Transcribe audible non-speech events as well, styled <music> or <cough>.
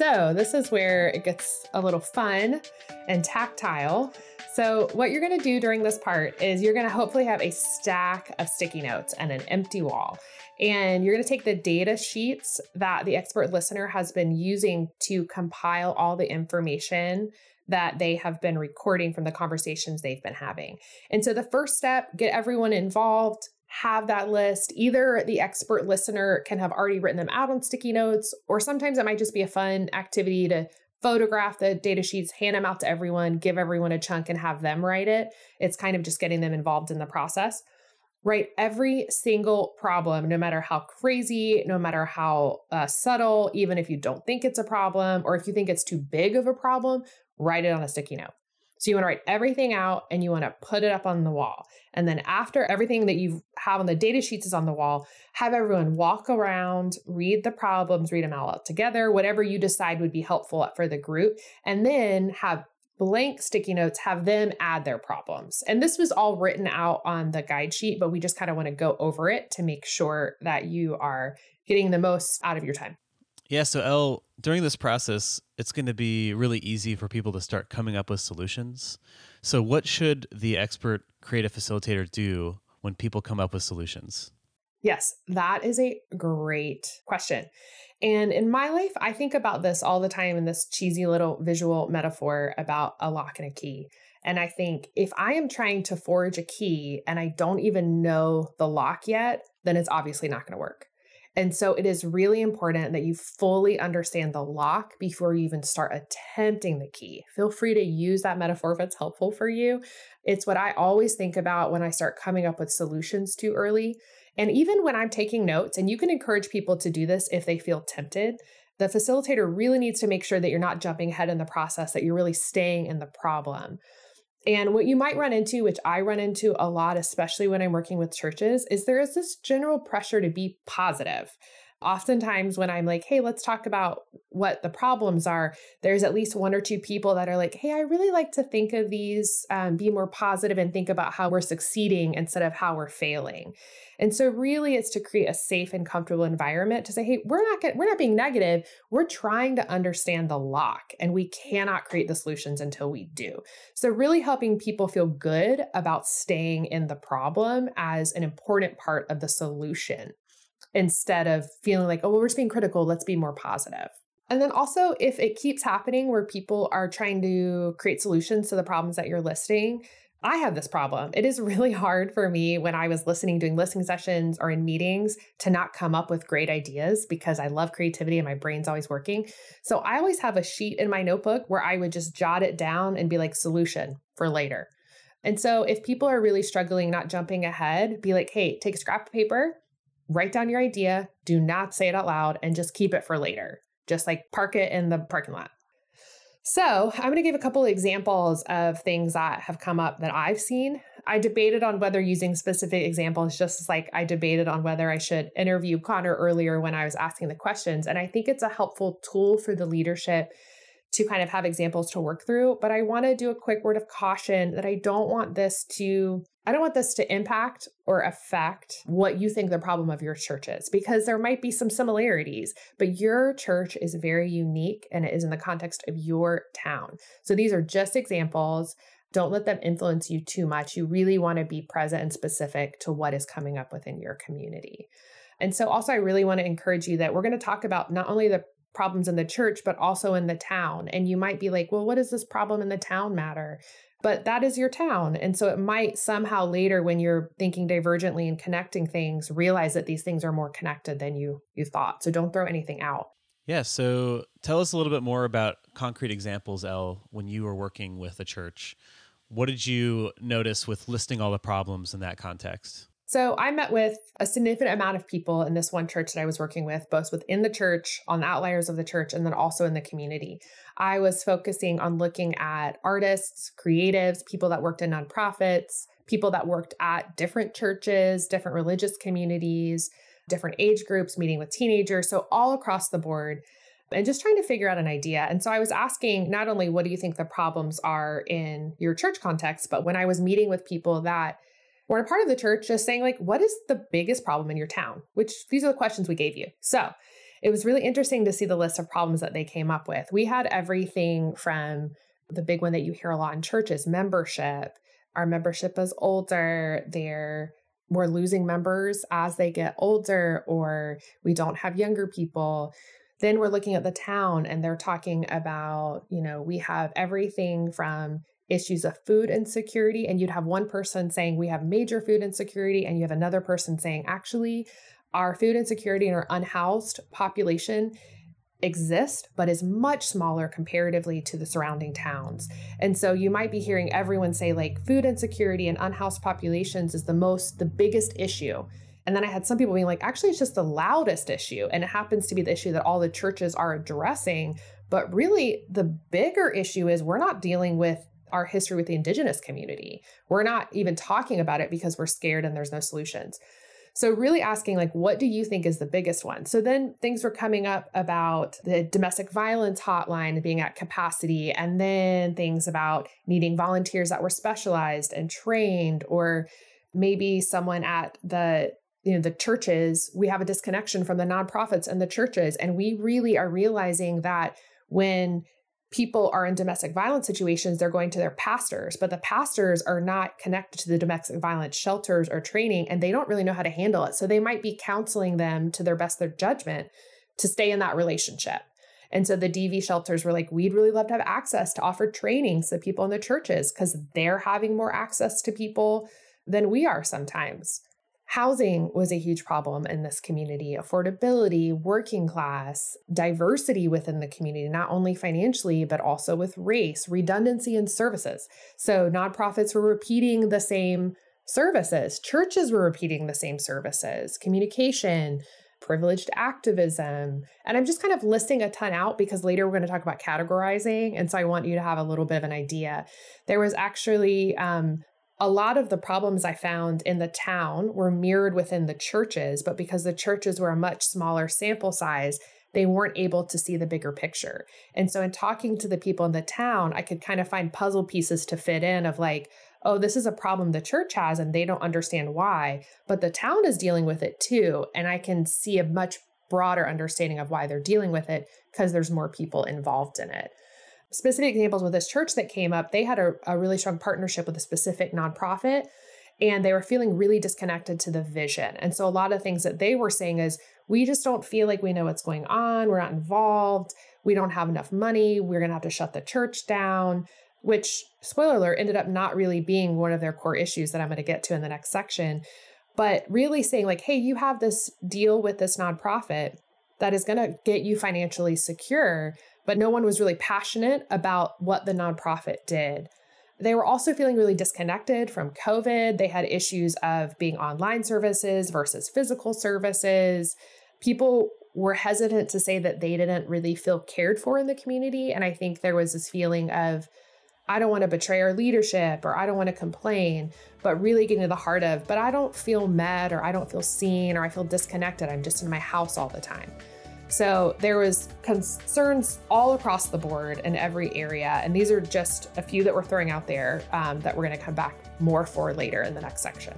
So, this is where it gets a little fun and tactile. So, what you're going to do during this part is you're going to hopefully have a stack of sticky notes and an empty wall. And you're going to take the data sheets that the expert listener has been using to compile all the information that they have been recording from the conversations they've been having. And so the first step, get everyone involved, have that list. Either the expert listener can have already written them out on sticky notes, or sometimes it might just be a fun activity to photograph the data sheets, hand them out to everyone, give everyone a chunk, and have them write it. It's kind of just getting them involved in the process. Write every single problem, no matter how crazy, no matter how uh, subtle, even if you don't think it's a problem, or if you think it's too big of a problem, write it on a sticky note. So you want to write everything out and you want to put it up on the wall. And then after everything that you have on the data sheets is on the wall, have everyone walk around, read the problems, read them all out together, whatever you decide would be helpful for the group, and then have blank sticky notes, have them add their problems. And this was all written out on the guide sheet, but we just kind of want to go over it to make sure that you are getting the most out of your time. Yeah, so Elle, during this process, it's going to be really easy for people to start coming up with solutions. So, what should the expert creative facilitator do when people come up with solutions? Yes, that is a great question. And in my life, I think about this all the time in this cheesy little visual metaphor about a lock and a key. And I think if I am trying to forge a key and I don't even know the lock yet, then it's obviously not going to work. And so it is really important that you fully understand the lock before you even start attempting the key. Feel free to use that metaphor if it's helpful for you. It's what I always think about when I start coming up with solutions too early. And even when I'm taking notes, and you can encourage people to do this if they feel tempted, the facilitator really needs to make sure that you're not jumping ahead in the process, that you're really staying in the problem. And what you might run into, which I run into a lot, especially when I'm working with churches, is there is this general pressure to be positive. Oftentimes, when I'm like, hey, let's talk about what the problems are, there's at least one or two people that are like, hey, I really like to think of these, um, be more positive and think about how we're succeeding instead of how we're failing. And so, really, it's to create a safe and comfortable environment to say, hey, we're not get, we're not being negative. We're trying to understand the lock, and we cannot create the solutions until we do. So, really helping people feel good about staying in the problem as an important part of the solution instead of feeling like, oh, well, we're just being critical, let's be more positive. And then also, if it keeps happening where people are trying to create solutions to the problems that you're listing, I have this problem. It is <laughs> really hard for me when I was listening, doing listening sessions or in meetings to not come up with great ideas because I love creativity and my brain's always working. So I always have a sheet in my notebook where I would just jot it down and be like, solution for later. And so if people are really struggling, not jumping ahead, be like, hey, take a scrap of paper, write down your idea, do not say it out loud, and just keep it for later. Just like park it in the parking lot. So, I'm going to give a couple examples of things that have come up that I've seen. I debated on whether using specific examples, just like I debated on whether I should interview Connor earlier when I was asking the questions. And I think it's a helpful tool for the leadership to kind of have examples to work through. But I want to do a quick word of caution that I don't want this to I don't want this to impact or affect what you think the problem of your church is because there might be some similarities, but your church is very unique and it is in the context of your town. So these are just examples. Don't let them influence you too much. You really want to be present and specific to what is coming up within your community. And so, also, I really want to encourage you that we're going to talk about not only the problems in the church, but also in the town. And you might be like, well, what does this problem in the town matter? But that is your town. And so it might somehow later, when you're thinking divergently and connecting things, realize that these things are more connected than you you thought. So don't throw anything out. Yeah. So tell us a little bit more about concrete examples, Elle, when you were working with a church. What did you notice with listing all the problems in that context? So I met with a significant amount of people in this one church that I was working with, both within the church, on the outliers of the church, and then also in the community. I was focusing on looking at artists, creatives, people that worked in nonprofits, people that worked at different churches, different religious communities, different age groups, meeting with teenagers. So all across the board and just trying to figure out an idea. And so I was asking not only what do you think the problems are in your church context, but when I was meeting with people that we're a part of the church just saying like what is the biggest problem in your town which these are the questions we gave you so it was really interesting to see the list of problems that they came up with. We had everything from the big one that you hear a lot in churches membership. Our membership is older. They're we're losing members as they get older, or we don't have younger people. Then we're looking at the town and they're talking about, you know, we have everything from issues of food insecurity. And you'd have one person saying, we have major food insecurity. And you have another person saying, actually, our food insecurity and our unhoused population exist, but is much smaller comparatively to the surrounding towns. And so you might be hearing everyone say, like, food insecurity and unhoused populations is the most, the biggest issue. And then I had some people being like, actually, it's just the loudest issue. And it happens to be the issue that all the churches are addressing. But really, the bigger issue is we're not dealing with our history with the indigenous community. We're not even talking about it because we're scared and there's no solutions. So, really asking, like, what do you think is the biggest one? So, then things were coming up about the domestic violence hotline being at capacity, and then things about needing volunteers that were specialized and trained, or maybe someone at the you know the churches we have a disconnection from the nonprofits and the churches and we really are realizing that when people are in domestic violence situations, they're going to their pastors, but the pastors are not connected to the domestic violence shelters or training, and they don't really know how to handle it. So they might be counseling them to their best their judgment to stay in that relationship. And so the DV shelters were like, we'd really love to have access to offer trainings to people in the churches because they're having more access to people than we are sometimes. Housing was a huge problem in this community, affordability, working class, diversity within the community, not only financially, but also with race, redundancy in services. So nonprofits were repeating the same services, churches were repeating the same services, communication, privileged activism. And I'm just kind of listing a ton out because later we're going to talk about categorizing. And so I want you to have a little bit of an idea. There was actually um, a lot of the problems I found in the town were mirrored within the churches, but because the churches were a much smaller sample size, they weren't able to see the bigger picture. And so, in talking to the people in the town, I could kind of find puzzle pieces to fit in of like, oh, this is a problem the church has and they don't understand why, but the town is dealing with it too. And I can see a much broader understanding of why they're dealing with it because there's more people involved in it specific examples with this church that came up, they had a, a really strong partnership with a specific nonprofit and they were feeling really disconnected to the vision. And so a lot of things that they were saying is we just don't feel like we know what's going on, we're not involved, we don't have enough money, we're going to have to shut the church down, which spoiler alert ended up not really being one of their core issues that I'm going to get to in the next section, but really saying like, "Hey, you have this deal with this nonprofit that is going to get you financially secure, but no one was really passionate about what the nonprofit did. They were also feeling really disconnected from COVID. They had issues of being online services versus physical services. People were hesitant to say that they didn't really feel cared for in the community. And I think there was this feeling of, I don't want to betray our leadership or I don't want to complain, but really getting to the heart of, but I don't feel met or I don't feel seen or I feel disconnected. I'm just in my house all the time. So there was concerns all across the board in every area, and these are just a few that we're throwing out there um, that we're going to come back more for later in the next section.